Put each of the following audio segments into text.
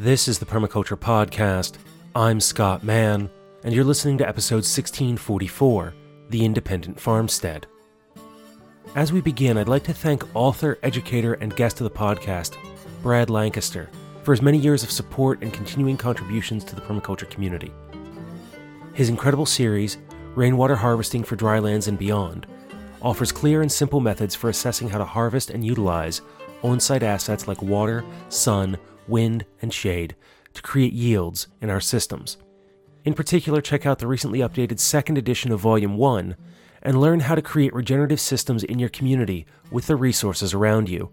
This is the Permaculture Podcast. I'm Scott Mann, and you're listening to episode 1644 The Independent Farmstead. As we begin, I'd like to thank author, educator, and guest of the podcast, Brad Lancaster, for his many years of support and continuing contributions to the permaculture community. His incredible series, Rainwater Harvesting for Drylands and Beyond, offers clear and simple methods for assessing how to harvest and utilize on site assets like water, sun, wind, and shade to create yields in our systems. In particular, check out the recently updated second edition of Volume 1 and learn how to create regenerative systems in your community with the resources around you.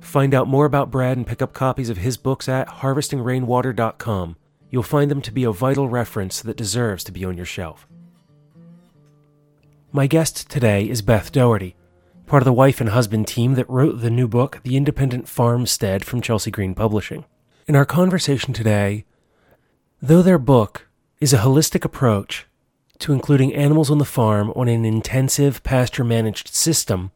Find out more about Brad and pick up copies of his books at harvestingrainwater.com. You'll find them to be a vital reference that deserves to be on your shelf. My guest today is Beth Dougherty, part of the wife and husband team that wrote the new book, The Independent Farmstead from Chelsea Green Publishing. In our conversation today, though their book is a holistic approach to including animals on the farm on an intensive pasture managed system,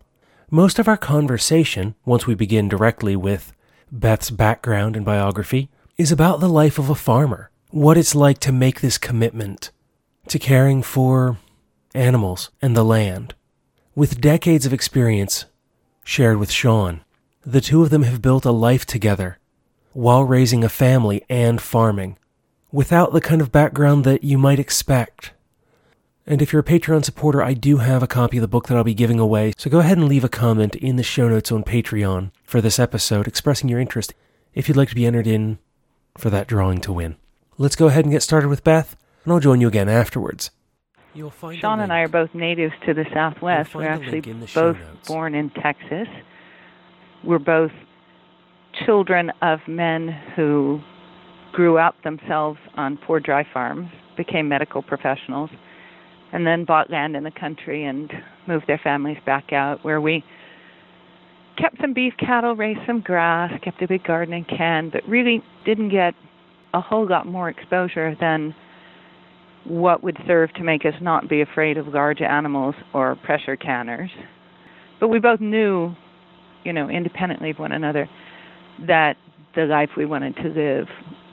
most of our conversation, once we begin directly with Beth's background and biography, is about the life of a farmer, what it's like to make this commitment to caring for animals and the land. With decades of experience shared with Shawn, the two of them have built a life together while raising a family and farming, without the kind of background that you might expect. And if you're a Patreon supporter, I do have a copy of the book that I'll be giving away, so go ahead and leave a comment in the show notes on Patreon for this episode expressing your interest if you'd like to be entered in for that drawing to win. Let's go ahead and get started with Beth, and I'll join you again afterwards. Shawn and I are both natives to the Southwest. We're actually both born in Texas. We're both children of men who grew up themselves on poor dry farms, became medical professionals, and then bought land in the country and moved their families back out where we kept some beef cattle, raised some grass, kept a big garden and can, but really didn't get a whole lot more exposure than what would serve to make us not be afraid of large animals or pressure canners. But we both knew, you know, independently of one another, that the life we wanted to live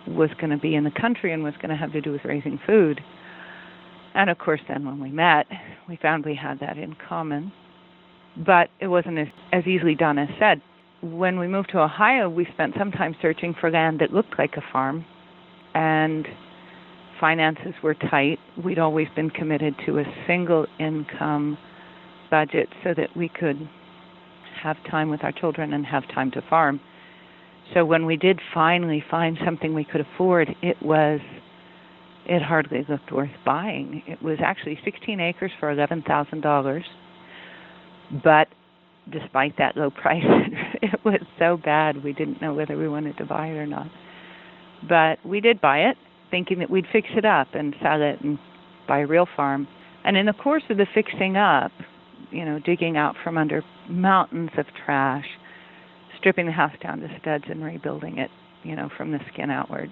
was going to be in the country and was going to have to do with raising food. And of course, then when we met, we found we had that in common. But it wasn't as, as easily done as said. When we moved to Ohio, we spent some time searching for land that looked like a farm. And finances were tight. We'd always been committed to a single income budget so that we could have time with our children and have time to farm. So when we did finally find something we could afford, it was it hardly looked worth buying. It was actually 16 acres for $11,000. But despite that low price, it was so bad we didn't know whether we wanted to buy it or not. But we did buy it thinking that we'd fix it up and sell it and buy a real farm. And in the course of the fixing up, you know, digging out from under mountains of trash, stripping the house down to studs and rebuilding it, you know, from the skin outward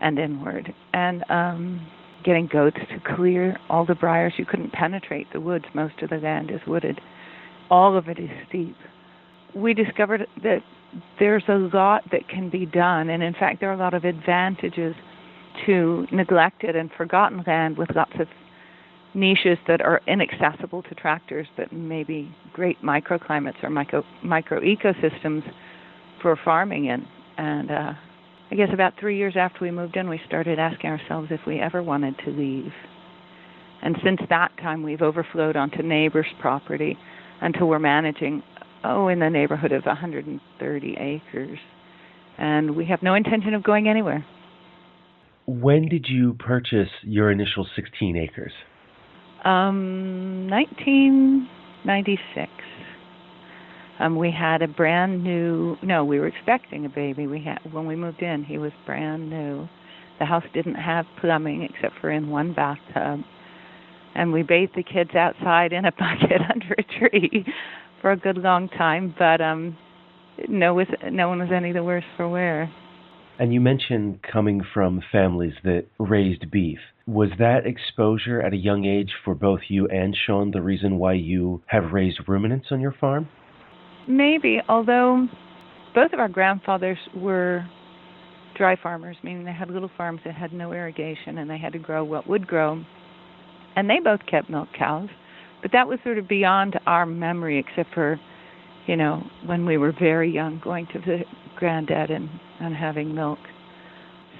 and inward. And um getting goats to clear all the briars. You couldn't penetrate the woods. Most of the land is wooded. All of it is steep. We discovered that there's a lot that can be done, and in fact, there are a lot of advantages to neglected and forgotten land with lots of niches that are inaccessible to tractors, but maybe great microclimates or micro, micro ecosystems for farming in. And uh, I guess about three years after we moved in, we started asking ourselves if we ever wanted to leave. And since that time, we've overflowed onto neighbors' property until we're managing, oh, in the neighborhood of 130 acres. And we have no intention of going anywhere. When did you purchase your initial 16 acres? Um, 1996. Um, we had a brand new. No, we were expecting a baby. We had when we moved in. He was brand new. The house didn't have plumbing except for in one bathtub, and we bathed the kids outside in a bucket under a tree for a good long time. But um, no was no one was any the worse for wear. And you mentioned coming from families that raised beef. Was that exposure at a young age for both you and Shawn the reason why you have raised ruminants on your farm? Maybe, although both of our grandfathers were dry farmers, meaning they had little farms that had no irrigation and they had to grow what would grow. And they both kept milk cows, but that was sort of beyond our memory, except for, you know, when we were very young, going to the granddad and, and having milk.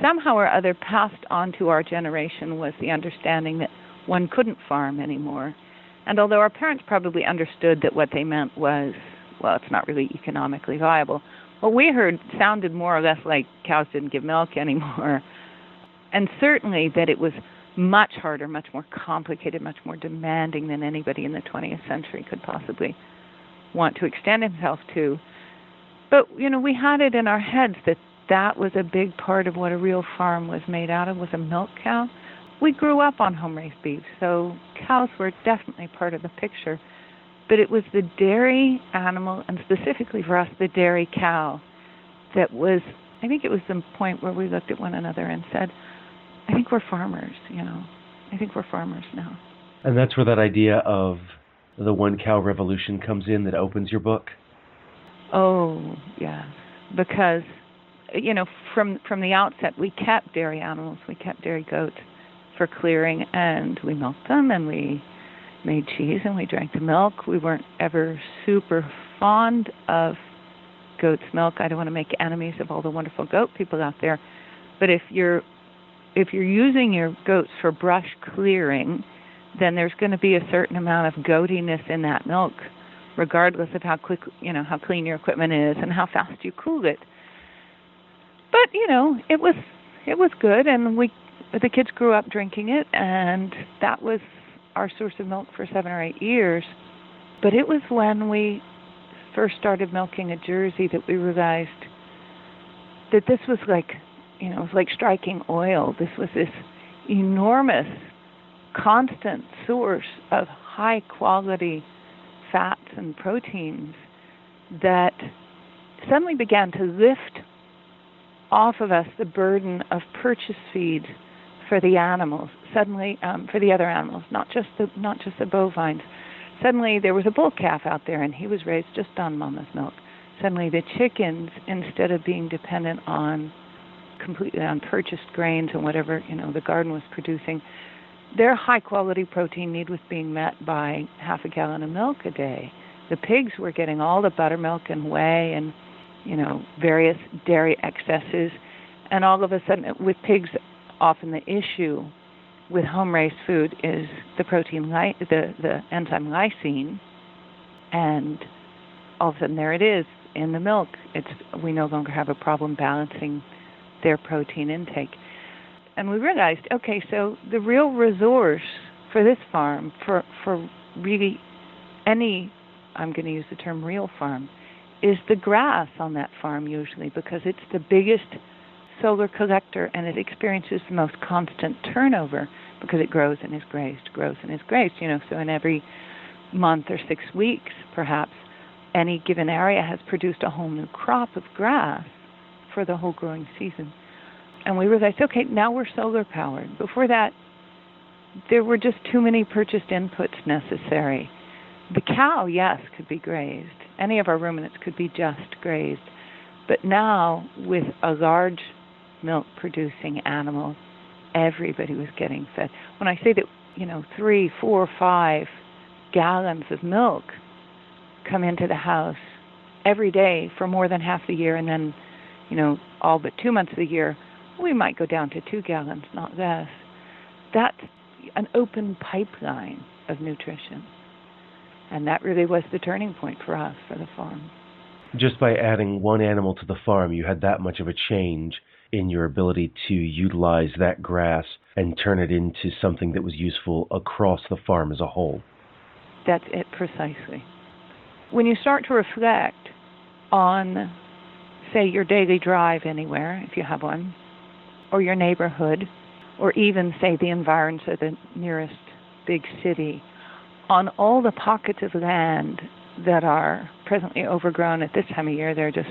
Somehow or other, passed on to our generation was the understanding that one couldn't farm anymore. And although our parents probably understood that what they meant was, well, it's not really economically viable, what we heard sounded more or less like cows didn't give milk anymore. And certainly that it was much harder, much more complicated, much more demanding than anybody in the 20th century could possibly want to extend himself to. But, you know, we had it in our heads that that was a big part of what a real farm was made out of was a milk cow. We grew up on home raised beef, so cows were definitely part of the picture but it was the dairy animal, and specifically for us, the dairy cow, that was, I think it was the point where we looked at one another and said, I think we're farmers, you know. I think we're farmers now. And that's where that idea of the one cow revolution comes in that opens your book? Oh, yeah. Because you know, from from the outset we kept dairy animals, we kept dairy goats for clearing and we milked them and we made cheese and we drank the milk. We weren't ever super fond of goat's milk. I don't want to make enemies of all the wonderful goat people out there, but if you're if you're using your goats for brush clearing, then there's going to be a certain amount of goatiness in that milk, regardless of how quick you know how clean your equipment is and how fast you cool it. But you know, it was it was good, and we the kids grew up drinking it, and that was our source of milk for seven or eight years. But it was when we first started milking a Jersey that we realized that this was like, you know, it was like striking oil. This was this enormous, constant source of high quality fats and proteins that suddenly began to lift off of us the burden of purchase feed for the animals. Suddenly, um, for the other animals, not just the not just the bovines. Suddenly, there was a bull calf out there, and he was raised just on mama's milk. Suddenly, the chickens, instead of being dependent on completely on purchased grains and whatever you know the garden was producing, their high quality protein need was being met by half a gallon of milk a day. The pigs were getting all the buttermilk and whey and you know various dairy excesses, and all of a sudden, with pigs often the issue with home raised food is the protein the the enzyme lysine. And all of a sudden there it is in the milk. It's we no longer have a problem balancing their protein intake and we realized okay so the real resource for this farm for for really any I'm going to use the term real farm is the grass on that farm usually because it's the biggest solar collector and it experiences the most constant turnover because it grows and is grazed, grows and is grazed. You know, so in every month or six weeks, perhaps, any given area has produced a whole new crop of grass for the whole growing season. And we realized, okay, now we're solar powered. Before that, there were just too many purchased inputs necessary. The cow, yes, could be grazed. Any of our ruminants could be just grazed. But now, with a large milk producing animals. Everybody was getting fed. When I say that, you know, three, four, five gallons of milk come into the house every day for more than half the year, and then, you know, all but two months of the year, we might go down to two gallons, not less. That's an open pipeline of nutrition. And that really was the turning point for us for the farm. Just by adding one animal to the farm, you had that much of a change in your ability to utilize that grass and turn it into something that was useful across the farm as a whole. That's it precisely. When you start to reflect on, say, your daily drive anywhere, if you have one, or your neighborhood, or even, say, the environs of the nearest big city, on all the pockets of land that are presently overgrown at this time of year, they're just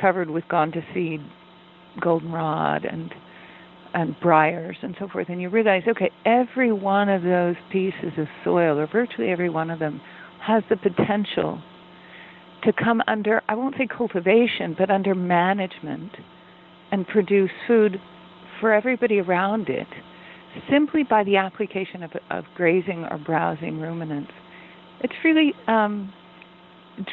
covered with gone to seed goldenrod and and briars and so forth, and you realize, okay, every one of those pieces of soil, or virtually every one of them, has the potential to come under, I won't say cultivation, but under management and produce food for everybody around it simply by the application of, of grazing or browsing ruminants. It's really um,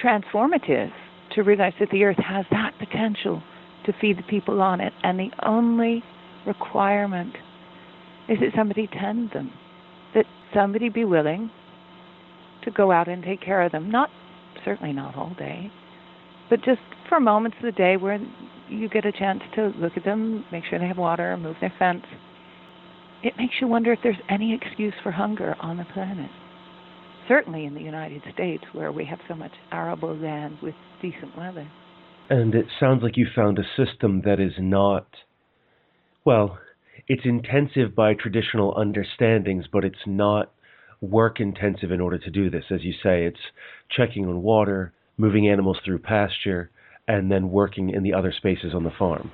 transformative to realize that the earth has that potential to feed the people on it, and the only requirement is that somebody tend them, that somebody be willing to go out and take care of them. Not certainly not all day, but just for moments of the day where you get a chance to look at them, make sure they have water, move their fence. It makes you wonder if there's any excuse for hunger on the planet. Certainly in the United States, where we have so much arable land with decent weather. And it sounds like you found a system that is not, well, it's intensive by traditional understandings, but it's not work intensive in order to do this. As you say, it's checking on water, moving animals through pasture, and then working in the other spaces on the farm.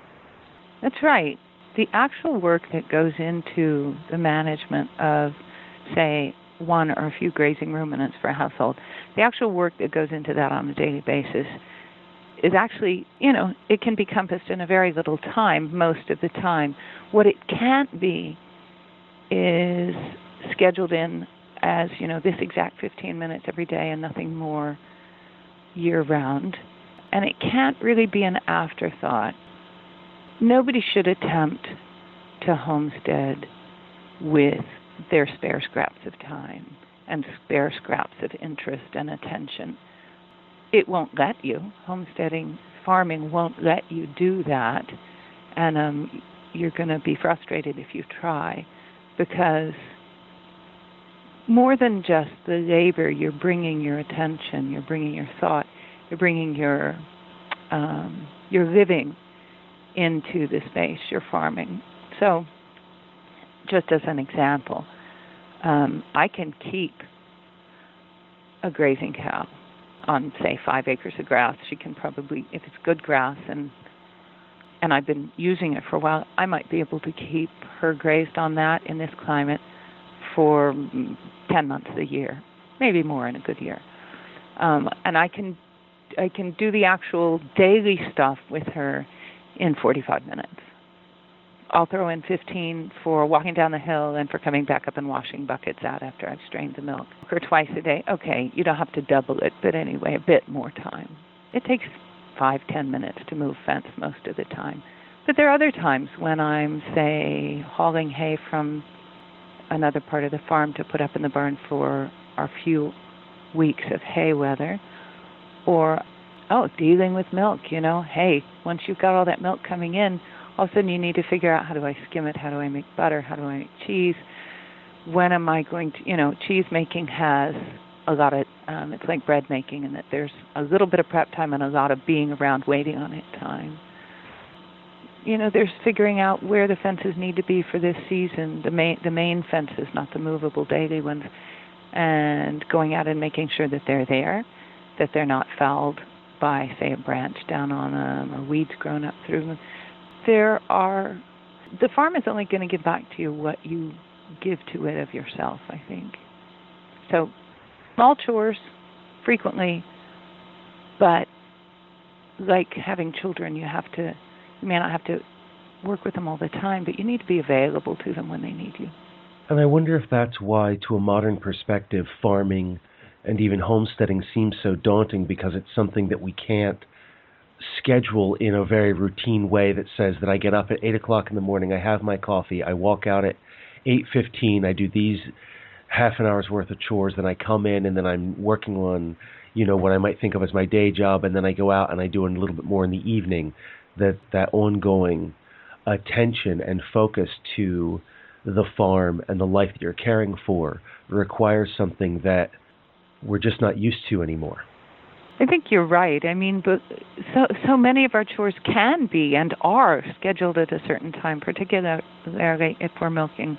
That's right. The actual work that goes into the management of, say, one or a few grazing ruminants for a household, the actual work that goes into that on a daily basis is actually, you know, it can be compassed in a very little time most of the time. What it can't be is scheduled in as, you know, this exact 15 minutes every day and nothing more year round and it can't really be an afterthought. Nobody should attempt to homestead with their spare scraps of time and spare scraps of interest and attention. It won't let you. Homesteading, farming won't let you do that. And um, you're going to be frustrated if you try because more than just the labor, you're bringing your attention, you're bringing your thought, you're bringing your um, your living into the space you're farming. So, just as an example, um, I can keep a grazing cow on say five acres of grass. She can probably, if it's good grass and and I've been using it for a while, I might be able to keep her grazed on that in this climate for mm, 10 months a year, maybe more in a good year. Um, and I can I can do the actual daily stuff with her in 45 minutes. I'll throw in 15 for walking down the hill and for coming back up and washing buckets out after I've strained the milk. Or twice a day. Okay, you don't have to double it, but anyway, a bit more time. It takes five, ten minutes to move fence most of the time. But there are other times when I'm, say, hauling hay from another part of the farm to put up in the barn for our few weeks of hay weather or oh dealing with milk you know? Hey once you've got all that milk coming in all of a sudden you need to figure out how do i skim it? How do i make butter? How do i make cheese? When am i going to you know cheese making has a lot of um it's like bread making in that there's a little bit of prep time and a lot of being around waiting on it time. You know there's figuring out where the fences need to be for this season. The main the main fences not the movable daily ones. And going out and making sure that they're there that they're not fouled by, say, a branch down on them or weeds grown up through them. There are, the farm is only going to give back to you what you give to it of yourself, I think. So, small chores frequently, but like having children, you have to, you may not have to work with them all the time, but you need to be available to them when they need you. And I wonder if that's why, to a modern perspective, farming and even homesteading seems so daunting because it's something that we can't schedule in a very routine way that says that I get up at eight o'clock in the morning, I have my coffee, I walk out at eight fifteen, I do these half an hour's worth of chores, then I come in and then I'm working on, you know, what I might think of as my day job, and then I go out and I do a little bit more in the evening. That that ongoing attention and focus to the farm and the life that you're caring for requires something that we're just not used to anymore. I think you're right. I mean, but so so many of our chores can be and are scheduled at a certain time, particularly if we're milking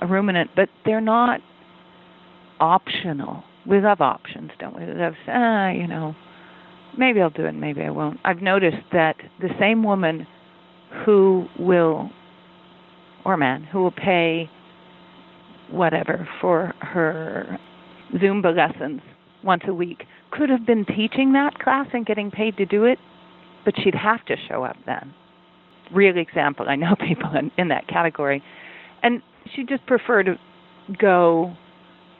a ruminant, but they're not optional. We love options, don't we? We love, ah, you know, maybe I'll do it, maybe I won't. I've noticed that the same woman who will, or man, who will pay whatever for her Zumba lessons once a week. Could have been teaching that class and getting paid to do it, but she'd have to show up then. real example. I know people in, in that category, and she just prefer to go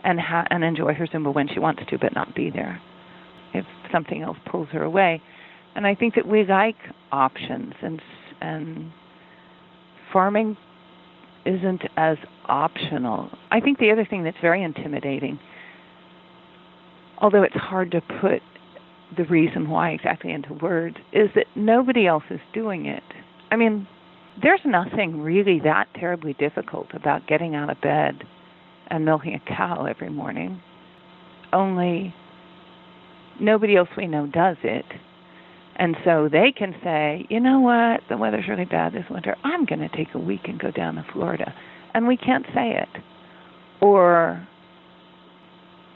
and ha- and enjoy her Zumba when she wants to, but not be there if something else pulls her away. And I think that we like options, and and farming isn't as optional. I think the other thing that's very intimidating, although it's hard to put the reason why exactly into words, is that nobody else is doing it. I mean, there's nothing really that terribly difficult about getting out of bed and milking a cow every morning. Only nobody else we know does it. And so they can say, you know what, the weather's really bad this winter. I'm going to take a week and go down to Florida. And we can't say it. Or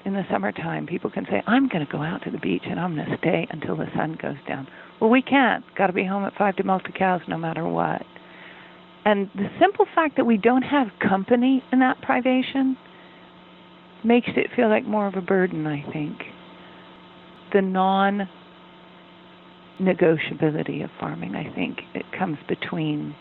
in the summertime, people can say, I'm going to go out to the beach and I'm going to stay until the sun goes down. Well, we can't. Got to be home at 5 to milk the cows no matter what. And the simple fact that we don't have company in that privation makes it feel like more of a burden, I think. The non negotiability of farming, I think, it comes between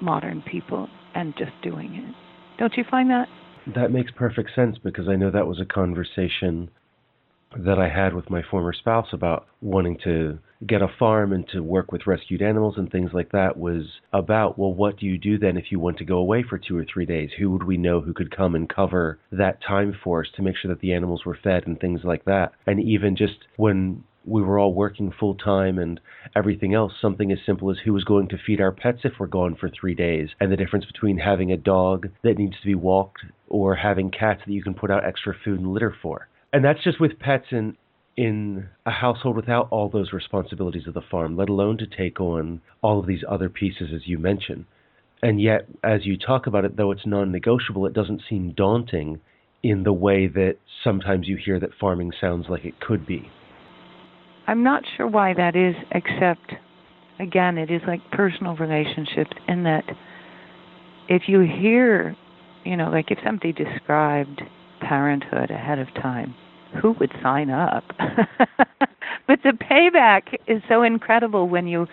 modern people and just doing it. Don't you find that? That makes perfect sense because I know that was a conversation that I had with my former spouse about wanting to get a farm and to work with rescued animals and things like that was about well what do you do then if you want to go away for 2 or 3 days? Who would we know who could come and cover that time for us to make sure that the animals were fed and things like that? And even just when we were all working full time and everything else, something as simple as who was going to feed our pets if we're gone for three days, and the difference between having a dog that needs to be walked or having cats that you can put out extra food and litter for and that's just with pets in in a household without all those responsibilities of the farm, let alone to take on all of these other pieces as you mentioned. And yet, as you talk about it, though it's non-negotiable, it doesn't seem daunting in the way that sometimes you hear that farming sounds like it could be. I'm not sure why that is, except again, it is like personal relationships in that if you hear, you know, like if somebody described parenthood ahead of time, who would sign up? but the payback is so incredible when you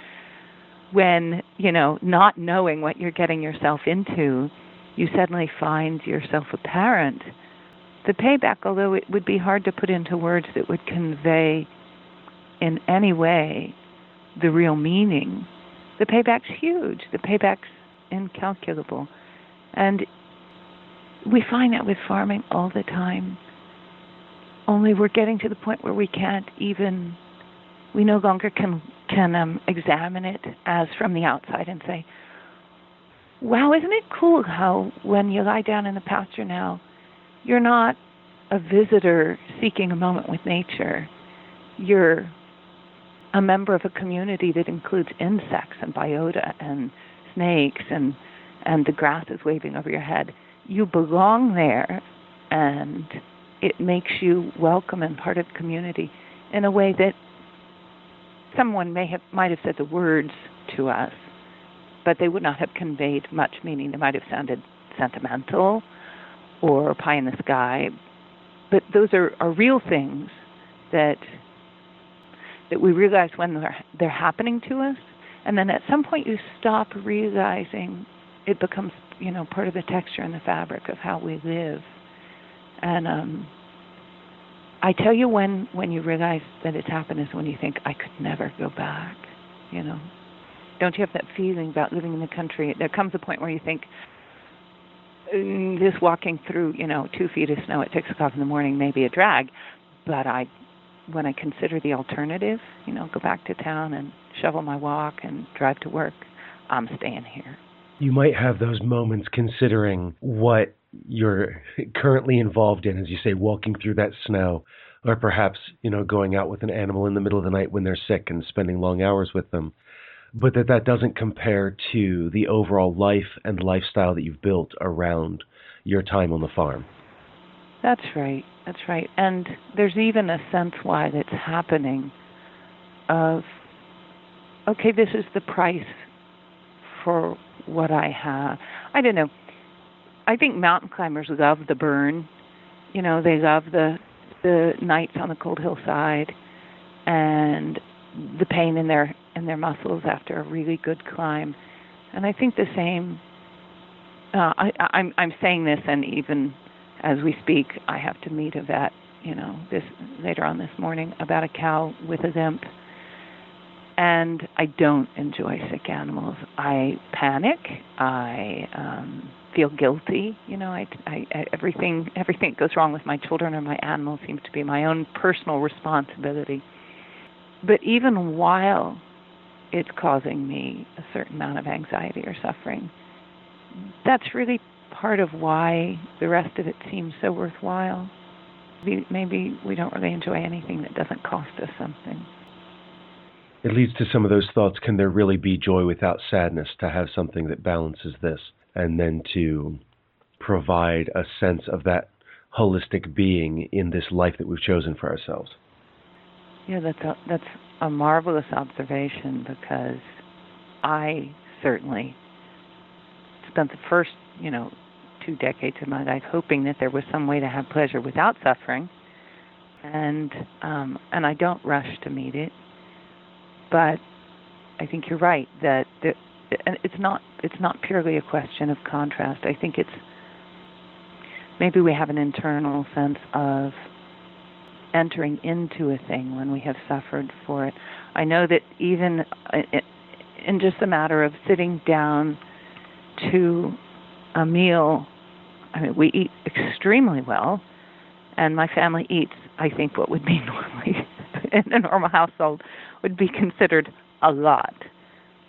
when, you know, not knowing what you're getting yourself into, you suddenly find yourself a parent. The payback, although it would be hard to put into words that would convey in any way the real meaning, the payback's huge. The payback's incalculable. And we find that with farming all the time. Only we're getting to the point where we can't even, we no longer can can um, examine it as from the outside and say, "Wow, isn't it cool how when you lie down in the pasture now, you're not a visitor seeking a moment with nature. You're a member of a community that includes insects and biota and snakes and and the grass is waving over your head. You belong there and it makes you welcome and part of the community in a way that someone may have might have said the words to us but they would not have conveyed much meaning. They might have sounded sentimental or pie in the sky but those are, are real things that that we realize when they're they're happening to us. And then at some point you stop realizing it becomes you know part of the texture and the fabric of how we live. And um i tell you when when you realize that it's happened is when you think i could never go back you know? Don't you have that feeling about living in the country? There comes a point where you think mm, just walking through you know two feet of snow at six o'clock in the morning may be a drag but i when i consider the alternative you know go back to town and shovel my walk and drive to work i'm staying here you might have those moments considering what you're currently involved in, as you say, walking through that snow, or perhaps, you know, going out with an animal in the middle of the night when they're sick and spending long hours with them. But that that doesn't compare to the overall life and lifestyle that you've built around your time on the farm. That's right. That's right. And there's even a sense why that's happening of okay, this is the price for what I have. I don't know. I think mountain climbers love the burn. You know, they love the the nights on the cold hillside and the pain in their in their muscles after a really good climb. And I think the same. Uh, I, I'm I'm saying this, and even as we speak, I have to meet a vet. You know, this later on this morning about a cow with a zimp. And I don't enjoy sick animals. I panic. I um, feel guilty. You know, I, I, I everything everything that goes wrong with my children or my animals seems to be my own personal responsibility. But even while it's causing me a certain amount of anxiety or suffering, that's really part of why the rest of it seems so worthwhile. Maybe we don't really enjoy anything that doesn't cost us something. It leads to some of those thoughts can there really be joy without sadness to have something that balances this? and then to provide a sense of that holistic being in this life that we've chosen for ourselves. Yeah, that's a, that's a marvelous observation because I certainly spent the first, you know, two decades of my life hoping that there was some way to have pleasure without suffering, and um, and I don't rush to meet it, but I think you're right that and it's not it's not purely a question of contrast. I think it's maybe we have an internal sense of entering into a thing when we have suffered for it. I know that even in just a matter of sitting down to a meal, I mean, we eat extremely well, and my family eats, I think, what would be normally in a normal household would be considered a lot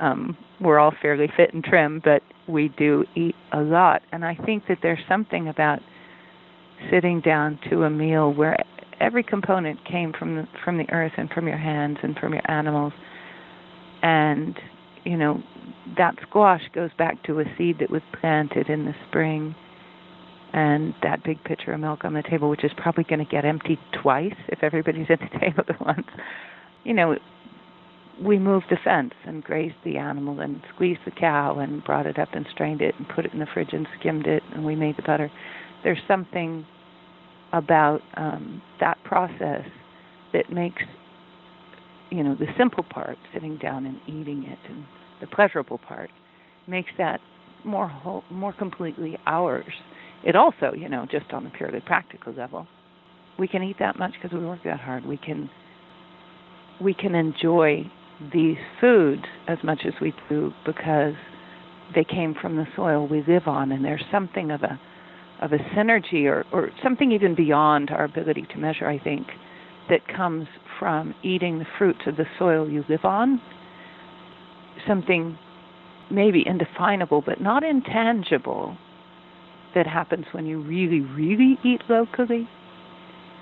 um, we're all fairly fit and trim, but we do eat a lot. And I think that there's something about sitting down to a meal where every component came from the, from the earth and from your hands and from your animals, and you know that squash goes back to a seed that was planted in the spring. And that big pitcher of milk on the table, which is probably going to get emptied twice if everybody's at the table at once. You know, we moved the fence and grazed the animal and squeezed the cow and brought it up and strained it and put it in the fridge and skimmed it and we made the butter. There's something about um, that process that makes you know the simple part, sitting down and eating it, and the pleasurable part, makes that more whole, more completely ours. It also, you know, just on the purely practical level, we can eat that much because we work that hard. We can we can enjoy these foods as much as we do because they came from the soil we live on and there's something of a of a synergy or, or something even beyond our ability to measure, I think, that comes from eating the fruits of the soil you live on. Something maybe indefinable but not intangible that happens when you really, really eat locally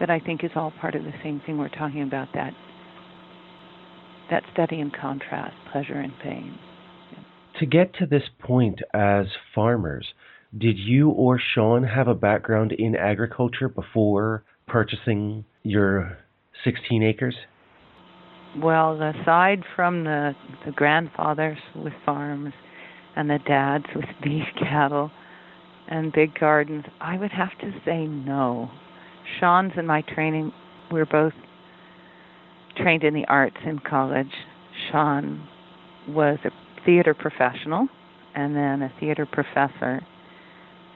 that I think is all part of the same thing we're talking about that that study in contrast, pleasure and pain. Yeah. To get to this point as farmers, did you or Shawn have a background in agriculture before purchasing your 16 acres? Well, aside from the, the grandfathers with farms and the dads with beef cattle and big gardens, I would have to say no. Shawn's in my training, we're both trained in the arts in college. Shawn was a theater professional and then a theater professor.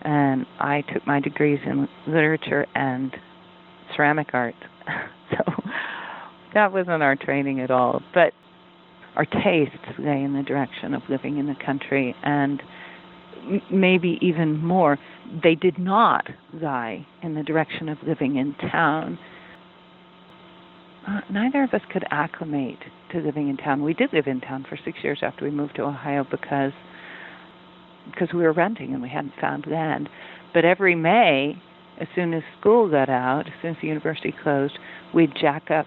And I took my degrees in literature and ceramic art. so that wasn't our training at all. But our tastes lay in the direction of living in the country and maybe even more, they did not lie in the direction of living in town uh, neither of us could acclimate to living in town. We did live in town for six years after we moved to Ohio because because we were renting and we hadn't found land. But every May, as soon as school got out, as soon as the university closed, we'd jack up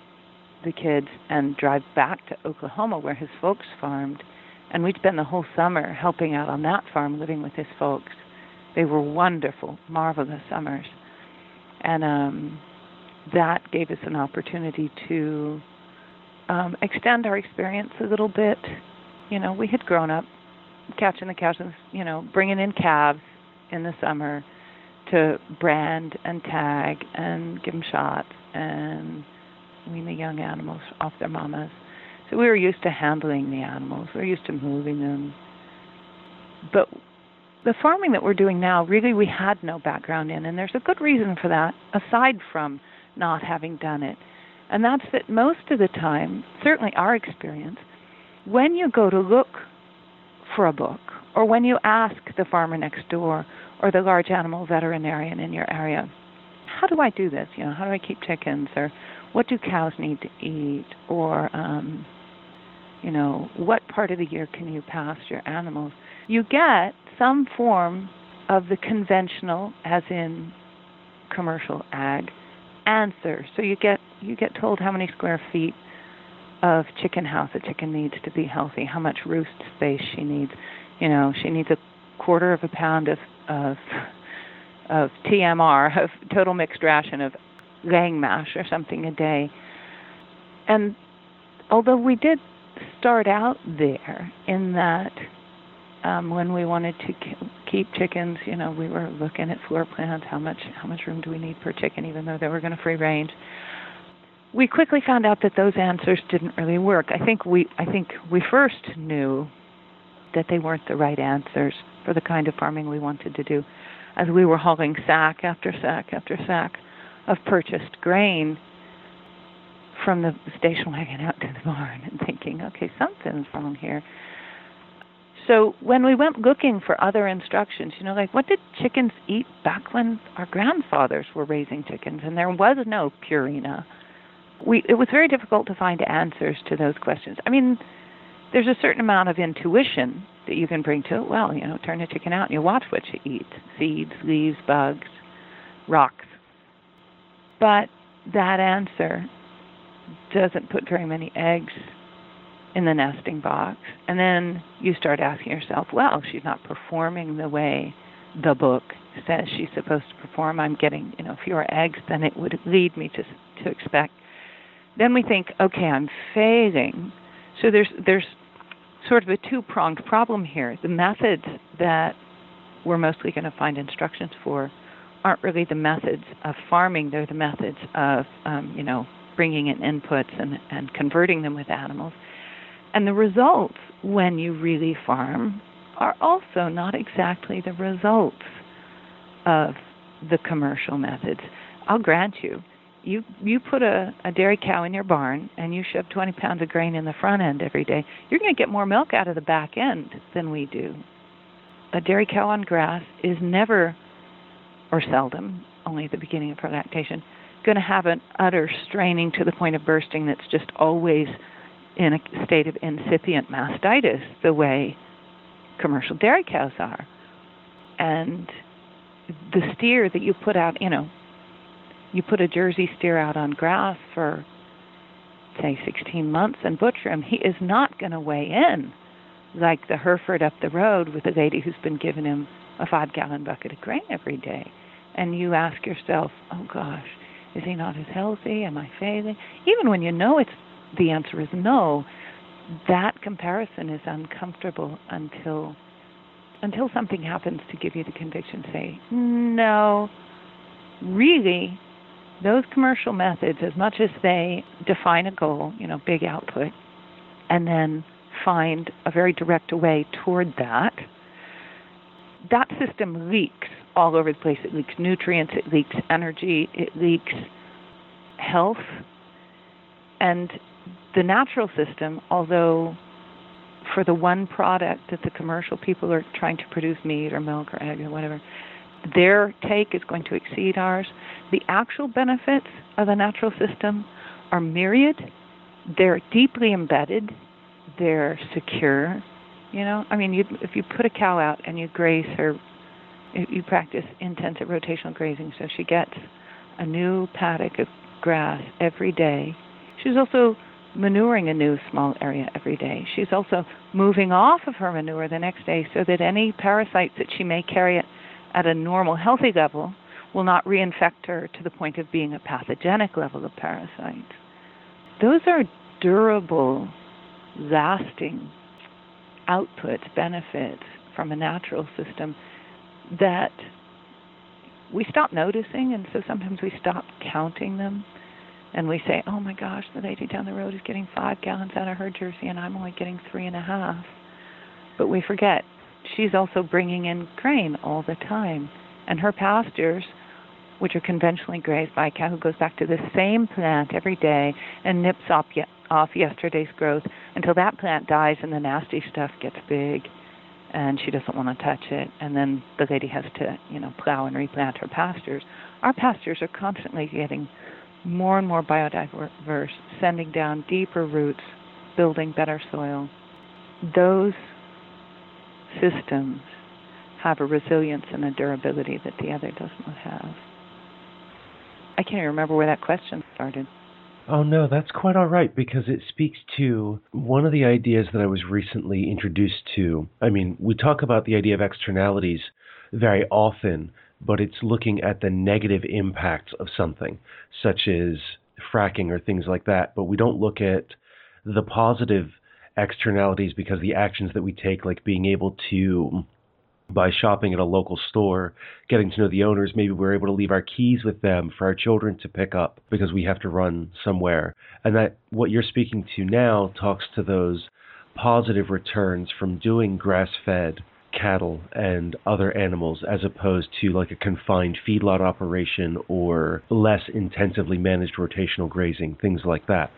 the kids and drive back to Oklahoma where his folks farmed. And we'd spend the whole summer helping out on that farm, living with his folks. They were wonderful, marvelous summers. And um that gave us an opportunity to um, extend our experience a little bit. You know, we had grown up catching the cows, and, you know, bringing in calves in the summer to brand and tag and give them shots and wean the young animals off their mamas. So we were used to handling the animals, we were used to moving them. But the farming that we're doing now, really, we had no background in, and there's a good reason for that, aside from not having done it. And that's that most of the time, certainly our experience, when you go to look for a book, or when you ask the farmer next door, or the large animal veterinarian in your area, how do I do this? You know, how do I keep chickens? Or what do cows need to eat? Or, um, you know, what part of the year can you pasture animals? You get some form of the conventional, as in commercial ag, answer. So you get you get told how many square feet of chicken house a chicken needs to be healthy, how much roost space she needs. You know, she needs a quarter of a pound of of of TMR, of total mixed ration of laying mash or something a day. And although we did start out there in that um, when we wanted to keep chickens, you know, we were looking at floor plans, how much how much room do we need per chicken, even though they were going to free range. We quickly found out that those answers didn't really work. I think we I think we first knew that they weren't the right answers for the kind of farming we wanted to do, as we were hauling sack after sack after sack of purchased grain from the station wagon out to the barn and thinking, okay, something's wrong here. So when we went looking for other instructions, you know, like what did chickens eat back when our grandfathers were raising chickens and there was no Purina? We it was very difficult to find answers to those questions. I mean, there's a certain amount of intuition that you can bring to it. Well, you know, turn a chicken out and you watch what you eat: seeds, leaves, bugs, rocks. But that answer doesn't put very many eggs in the nesting box. And then you start asking yourself, well, she's not performing the way the book says she's supposed to perform. I'm getting, you know, fewer eggs than it would lead me to to expect. Then we think, okay, I'm failing. So there's there's sort of a two-pronged problem here. The methods that we're mostly going to find instructions for aren't really the methods of farming. They're the methods of, um, you know, bringing in inputs and, and converting them with animals. And the results, when you really farm, are also not exactly the results of the commercial methods. I'll grant you, you you put a, a dairy cow in your barn and you shove 20 pounds of grain in the front end every day, you're going to get more milk out of the back end than we do. A dairy cow on grass is never, or seldom, only at the beginning of her lactation, going to have an udder straining to the point of bursting that's just always in a state of incipient mastitis the way commercial dairy cows are. And the steer that you put out, you know, you put a Jersey steer out on grass for, say, 16 months and butcher him, he is not going to weigh in like the Hereford up the road with a lady who's been giving him a five gallon bucket of grain every day. And you ask yourself, oh gosh, is he not as healthy? Am I failing? Even when you know it's the answer is no, that comparison is uncomfortable until until something happens to give you the conviction say no really those commercial methods as much as they define a goal you know big output and then find a very direct way toward that that system leaks all over the place it leaks nutrients it leaks energy it leaks health and the natural system, although for the one product that the commercial people are trying to produce meat or milk or egg or whatever, their take is going to exceed ours. The actual benefits of the natural system are myriad. They're deeply embedded. They're secure. You know, I mean, you, if you put a cow out and you graze her, you practice intensive rotational grazing, so she gets a new paddock of grass every day. She's also manuring a new small area every day. She's also moving off of her manure the next day so that any parasites that she may carry at a normal, healthy level will not reinfect her to the point of being a pathogenic level of parasite. Those are durable, lasting outputs, benefits from a natural system that we stop noticing, and so sometimes we stop counting them and we say, "Oh my gosh, the lady down the road is getting five gallons out of her jersey, and I'm only getting three and a half." But we forget she's also bringing in grain all the time, and her pastures, which are conventionally grazed by a cow who goes back to the same plant every day and nips off, off yesterday's growth until that plant dies and the nasty stuff gets big and she doesn't want to touch it and then the lady has to you know plow and replant her pastures our pastures are constantly getting more and more biodiverse, sending down deeper roots, building better soil. Those systems have a resilience and a durability that the other does not have. I can't even remember where that question started. Oh, no, that's quite all right because it speaks to one of the ideas that I was recently introduced to. I mean, we talk about the idea of externalities very often, but it's looking at the negative impacts of something, such as fracking or things like that. But we don't look at the positive externalities because the actions that we take, like being able to by shopping at a local store, getting to know the owners, maybe we're able to leave our keys with them for our children to pick up because we have to run somewhere. And that what you're speaking to now talks to those positive returns from doing grass fed cattle and other animals as opposed to like a confined feedlot operation or less intensively managed rotational grazing, things like that.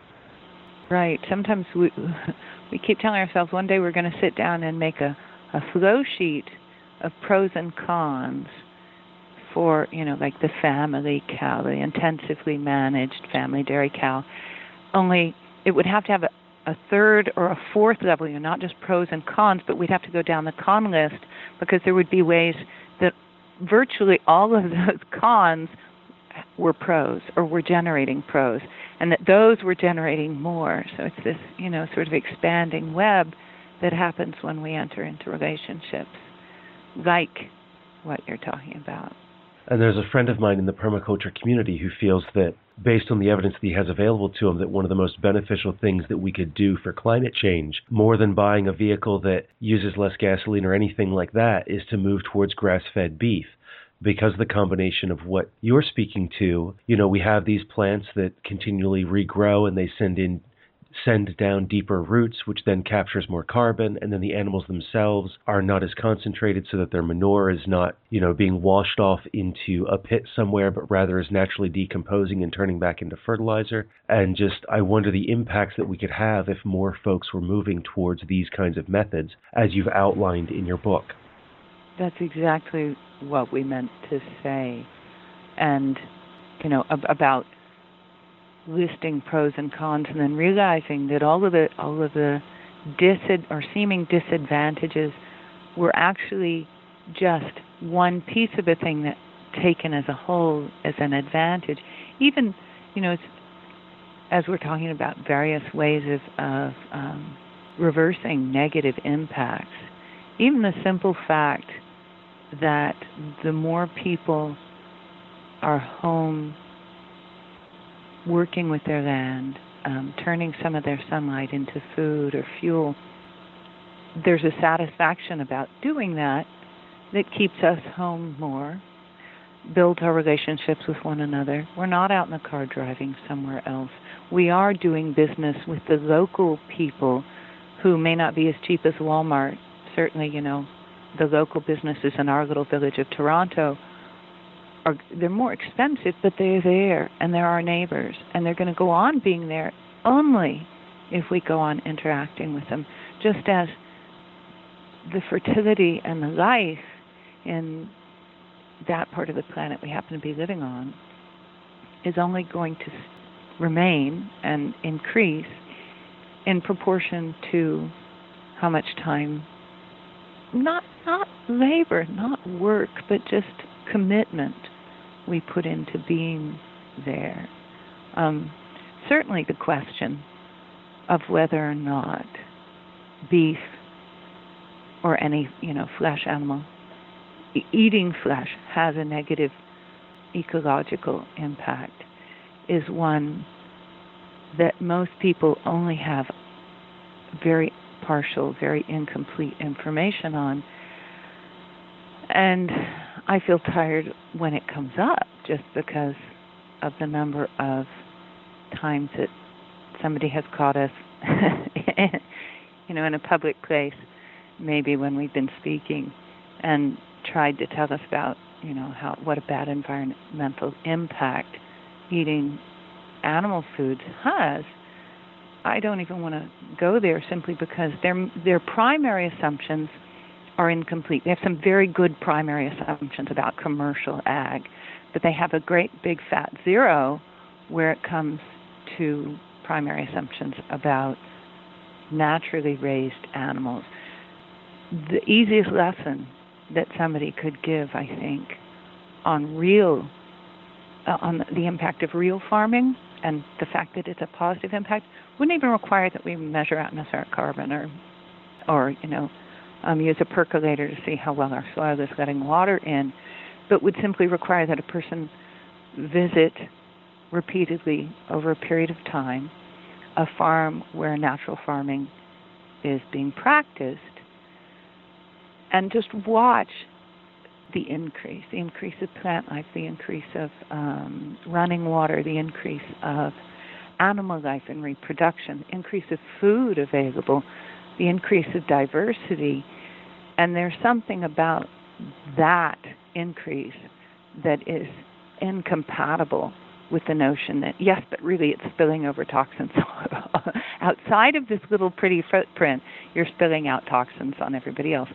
Right. Sometimes we we keep telling ourselves one day we're going to sit down and make a a flow sheet of pros and cons for, you know, like the family cow, the intensively managed family dairy cow. Only it would have to have a, a third or a fourth level, you know, not just pros and cons, but we'd have to go down the con list because there would be ways that virtually all of those cons were pros or were generating pros and that those were generating more. So it's this, you know, sort of expanding web that happens when we enter into relationships like what you're talking about. And there's a friend of mine in the permaculture community who feels that, based on the evidence that he has available to him, that one of the most beneficial things that we could do for climate change, more than buying a vehicle that uses less gasoline or anything like that, is to move towards grass fed beef. Because the combination of what you're speaking to, you know, we have these plants that continually regrow and they send in send down deeper roots, which then captures more carbon, and then the animals themselves are not as concentrated so that their manure is not, you know, being washed off into a pit somewhere, but rather is naturally decomposing and turning back into fertilizer. And just, I wonder the impacts that we could have if more folks were moving towards these kinds of methods, as you've outlined in your book. That's exactly what we meant to say. And, you know, ab- about listing pros and cons and then realizing that all of the all of the disad or seeming disadvantages were actually just one piece of a thing that taken as a whole as an advantage. Even you know as we're talking about various ways of, of um, reversing negative impacts even the simple fact that the more people are home working with their land, um, turning some of their sunlight into food or fuel, there's a satisfaction about doing that that keeps us home more, builds our relationships with one another. We're not out in the car driving somewhere else. We are doing business with the local people who may not be as cheap as Walmart. Certainly, you know, the local businesses in our little village of Toronto are they're more expensive, but they're there and they're our neighbors, and they're going to go on being there only if we go on interacting with them. Just as the fertility and the life in that part of the planet we happen to be living on is only going to remain and increase in proportion to how much time not not labor, not work, but just commitment we put into being there. Um, certainly, the question of whether or not beef or any you know flesh animal eating flesh has a negative ecological impact is one that most people only have very partial, very incomplete information on. And I feel tired when it comes up just because of the number of times that somebody has caught us, you know, in a public place, maybe when we've been speaking, and tried to tell us about, you know, how what a bad environmental impact eating animal foods has. I don't even want to go there simply because their their primary assumptions are incomplete. They have some very good primary assumptions about commercial ag, but they have a great big fat zero where it comes to primary assumptions about naturally raised animals. The easiest lesson that somebody could give, I think, on real uh, on the impact of real farming and the fact that it's a positive impact wouldn't even require that we measure atmospheric carbon or or you know um, use a percolator to see how well our soil is letting water in, but would simply require that a person visit repeatedly over a period of time a farm where natural farming is being practiced and just watch the increase, the increase of plant life, the increase of um, running water, the increase of animal life and reproduction, increase of food available, the increase of diversity. And there's something about that increase that is incompatible with the notion that yes, but really it's spilling over toxins outside of this little pretty footprint. You're spilling out toxins on everybody else.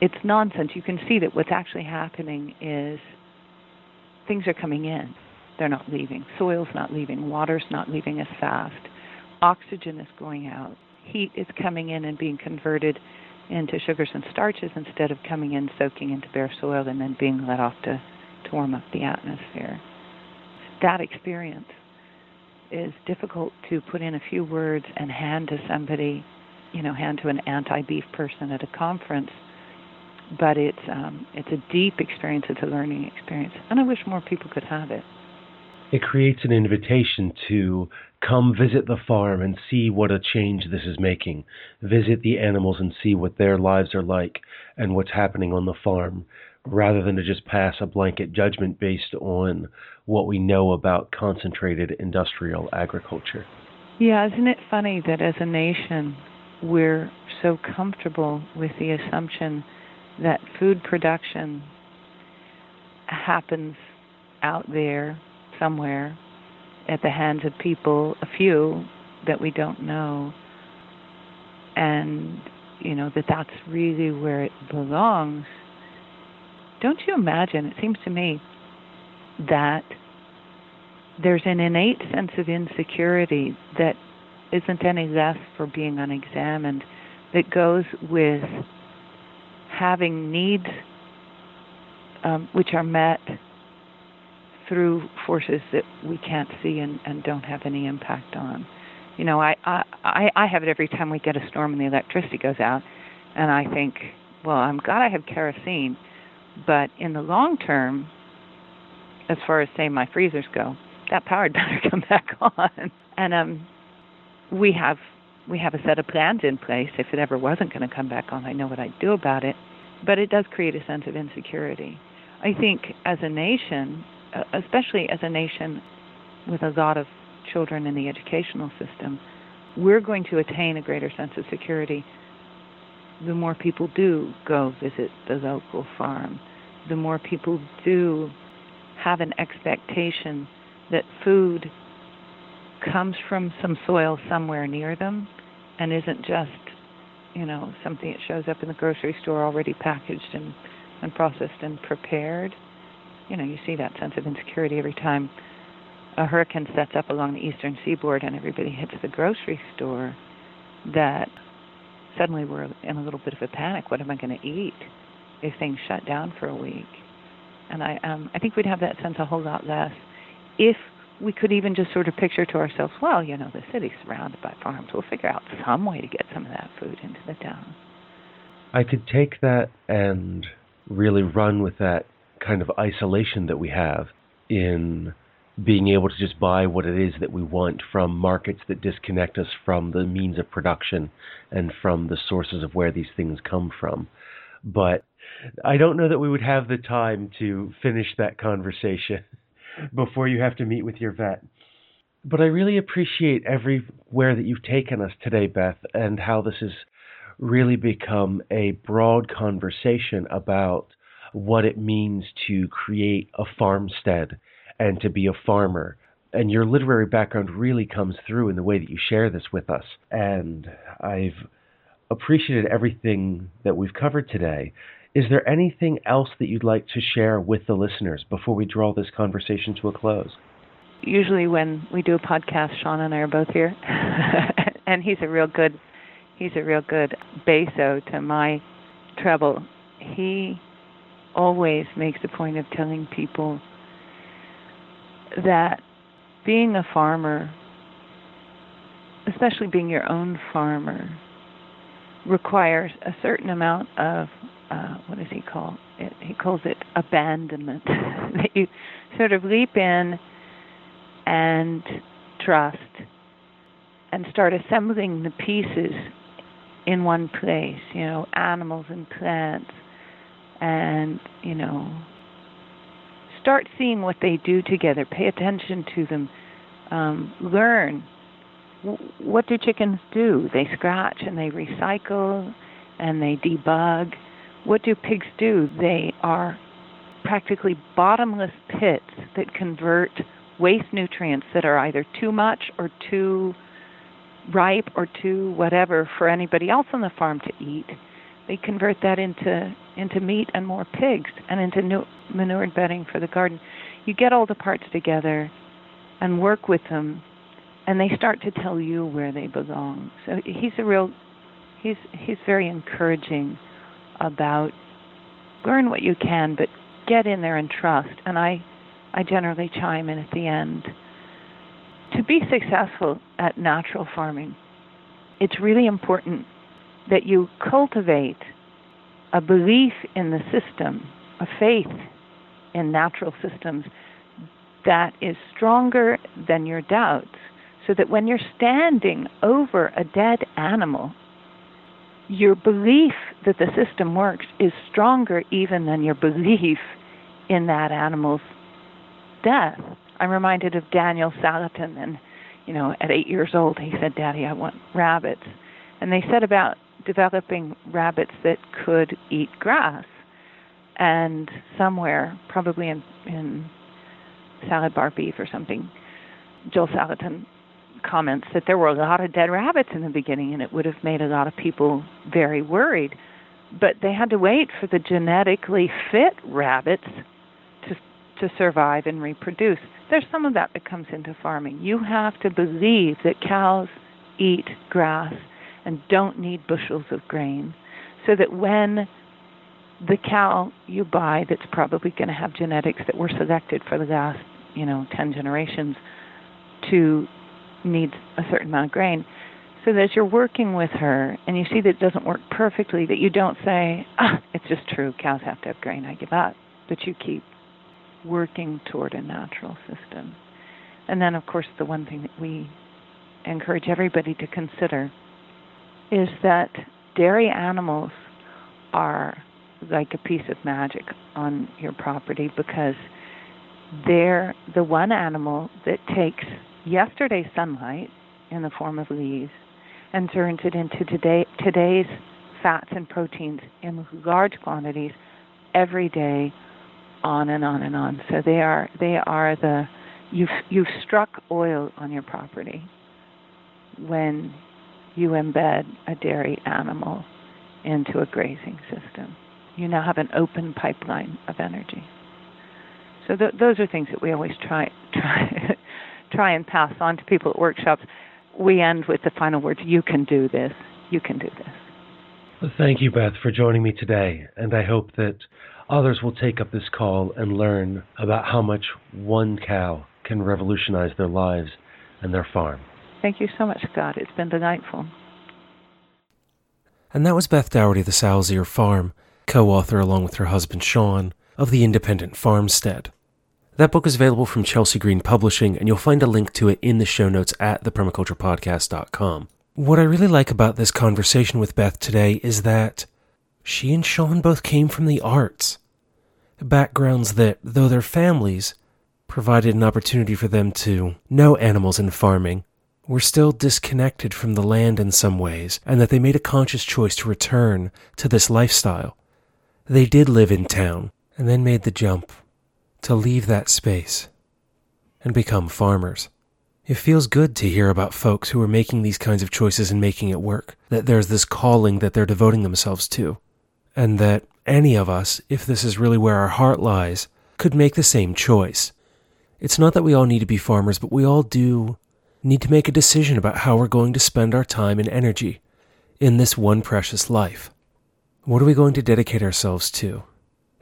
It's nonsense. You can see that what's actually happening is things are coming in. They're not leaving. Soil's not leaving. Water's not leaving as fast. Oxygen is going out. Heat is coming in and being converted into sugars and starches instead of coming in, soaking into bare soil, and then being let off to, to warm up the atmosphere that experience is difficult to put in a few words and hand to somebody, you know, hand to an anti-beef person at a conference. But it's um, it's a deep experience. It's a learning experience, and I wish more people could have it. It creates an invitation to come visit the farm and see what a change this is making. Visit the animals and see what their lives are like and what's happening on the farm rather than to just pass a blanket judgment based on what we know about concentrated industrial agriculture. Yeah, isn't it funny that as a nation we're so comfortable with the assumption that food production happens out there somewhere at the hands of people, a few that we don't know, and you know that that's really where it belongs don't you imagine? It seems to me that there's an innate sense of insecurity that isn't any less for being unexamined that goes with having needs um, which are met through forces that we can't see and, and don't have any impact on. You know, I, I I have it every time we get a storm and the electricity goes out, and I think, well, I'm glad I have kerosene but in the long term, as far as say my freezers go, that power better come back on. And um, we have we have a set of plans in place. If it ever wasn't going to come back on, I know what I'd do about it. But it does create a sense of insecurity. I think as a nation, Uh, especially as a nation with a lot of children in the educational system, we're going to attain a greater sense of security the more people do go visit the local farm, the more people do have an expectation that food comes from some soil somewhere near them and isn't just, you know, something that shows up in the grocery store already packaged and, and processed and prepared. You know, you see that sense of insecurity every time a hurricane sets up along the eastern seaboard and everybody hits the grocery store that suddenly we're in a little bit of a panic. What am I going to eat if things shut down for a week? And I, um, I think we'd have that sense a whole lot less if we could even just sort of picture to ourselves, well, you know, the city's surrounded by farms. We'll figure out some way to get some of that food into the town. I could take that and really run with that kind of isolation that we have in being able to just buy what it is that we want from markets that disconnect us from the means of production and from the sources of where these things come from. But I don't know that we would have the time to finish that conversation before you have to meet with your vet. But I really appreciate everywhere that you've taken us today, Beth, and how this has really become a broad conversation about what it means to create a farmstead and to be a farmer. And your literary background really comes through in the way that you share this with us. And I've appreciated everything that we've covered today. Is there anything else that you'd like to share with the listeners before we draw this conversation to a close? Usually, when we do a podcast, Shawn and I are both here, and he's a real good, he's a real good basso to my treble. He always makes a point of telling people that being a farmer, especially being your own farmer, requires a certain amount of uh, what does he call it? He calls it abandonment. that you sort of leap in and trust and start assembling the pieces in one place. You know, animals and plants, and you know, start seeing what they do together. Pay attention to them. Um, learn what do chickens do? They scratch and they recycle and they debug. What do pigs do? They are practically bottomless pits that convert waste nutrients that are either too much or too ripe or too whatever for anybody else on the farm to eat. They convert that into into meat and more pigs and into new manure bedding for the garden. You get all the parts together and work with them and they start to tell you where they belong. So he's a real he's he's very encouraging about learn what you can but get in there and trust. And I I generally chime in at the end. To be successful at natural farming, it's really important that you cultivate a belief in the system, a faith in natural systems that is stronger than your doubts so that when you're standing over a dead animal, your belief that the system works is stronger even than your belief in that animal's death. I'm reminded of Daniel Salatin, and you know, at eight years old, he said, "Daddy, I want rabbits," and they said about developing rabbits that could eat grass. And somewhere, probably in in salad bar beef or something, Joel Salatin comments that there were a lot of dead rabbits in the beginning, and it would have made a lot of people very worried. But they had to wait for the genetically fit rabbits to to survive and reproduce. There's some of that that comes into farming. You have to believe that cows eat grass and don't need bushels of grain, so that when the cow you buy that's probably going to have genetics that were selected for the last, you know, 10 generations to needs a certain amount of grain. So that as you're working with her and you see that it doesn't work perfectly, that you don't say, ah, it's just true, cows have to have grain, I give up. But you keep working toward a natural system. And then, of course, the one thing that we encourage everybody to consider is that dairy animals are like a piece of magic on your property because they're the one animal that takes yesterday's sunlight in the form of leaves and turns it into today, today's fats and proteins in large quantities every day on and on and on. So they are they are the you've you've struck oil on your property when you embed a dairy animal into a grazing system you now have an open pipeline of energy so th- those are things that we always try try try and pass on to people at workshops, we end with the final words You can do this. You can do this. Thank you, Beth, for joining me today. And I hope that others will take up this call and learn about how much one cow can revolutionize their lives and their farm. Thank you so much, Scott. It's been delightful. And that was Beth Dougherty, the Sow's Ear Farm, co author along with her husband Shawn of The Independent Farmstead. That book is available from Chelsea Green Publishing, and you'll find a link to it in the show notes at thepermaculturepodcast.com. What I really like about this conversation with Beth today is that she and Shawn both came from the arts. Backgrounds that, though their families provided an opportunity for them to know animals and farming, were still disconnected from the land in some ways, and that they made a conscious choice to return to this lifestyle. They did live in town, and then made the jump to leave that space and become farmers. It feels good to hear about folks who are making these kinds of choices and making it work, that there's this calling that they're devoting themselves to, and that any of us, if this is really where our heart lies, could make the same choice. It's not that we all need to be farmers, but we all do need to make a decision about how we're going to spend our time and energy in this one precious life. What are we going to dedicate ourselves to?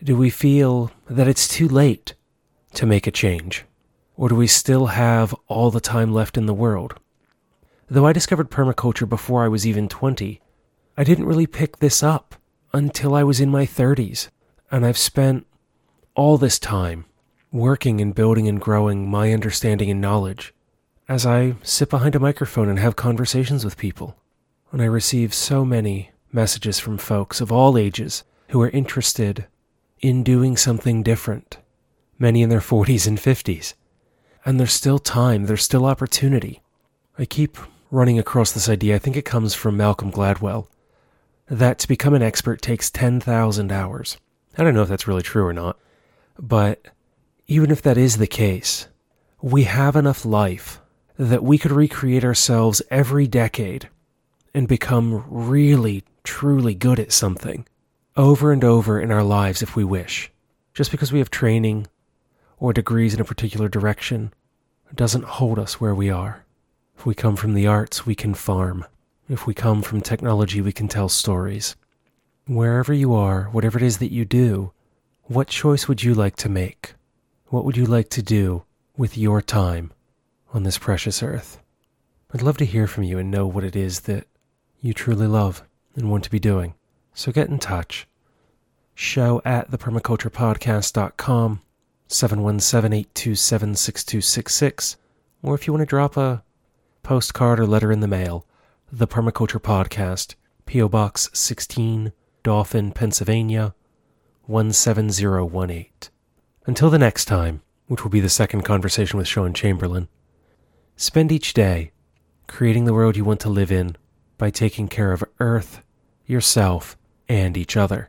Do we feel that it's too late to make a change? Or do we still have all the time left in the world? Though I discovered permaculture before I was even 20, I didn't really pick this up until I was in my 30s, and I've spent all this time working and building and growing my understanding and knowledge as I sit behind a microphone and have conversations with people. And I receive so many messages from folks of all ages who are interested in doing something different, many in their 40s and 50s. And there's still time, there's still opportunity. I keep running across this idea, I think it comes from Malcolm Gladwell, that to become an expert takes 10,000 hours. I don't know if that's really true or not, but even if that is the case, we have enough life that we could recreate ourselves every decade and become really, truly good at something over and over in our lives if we wish. Just because we have training or degrees in a particular direction doesn't hold us where we are. If we come from the arts, we can farm. If we come from technology, we can tell stories. Wherever you are, whatever it is that you do, what choice would you like to make? What would you like to do with your time on this precious earth? I'd love to hear from you and know what it is that you truly love and want to be doing. So get in touch. Show at thepermaculturepodcast.com, 717-827-6266, or if you want to drop a postcard or letter in the mail, The Permaculture Podcast, P.O. Box 16, Dauphin, Pennsylvania, 17018. Until the next time, which will be the second conversation with Sean Chamberlain, spend each day creating the world you want to live in by taking care of Earth, yourself, and each other.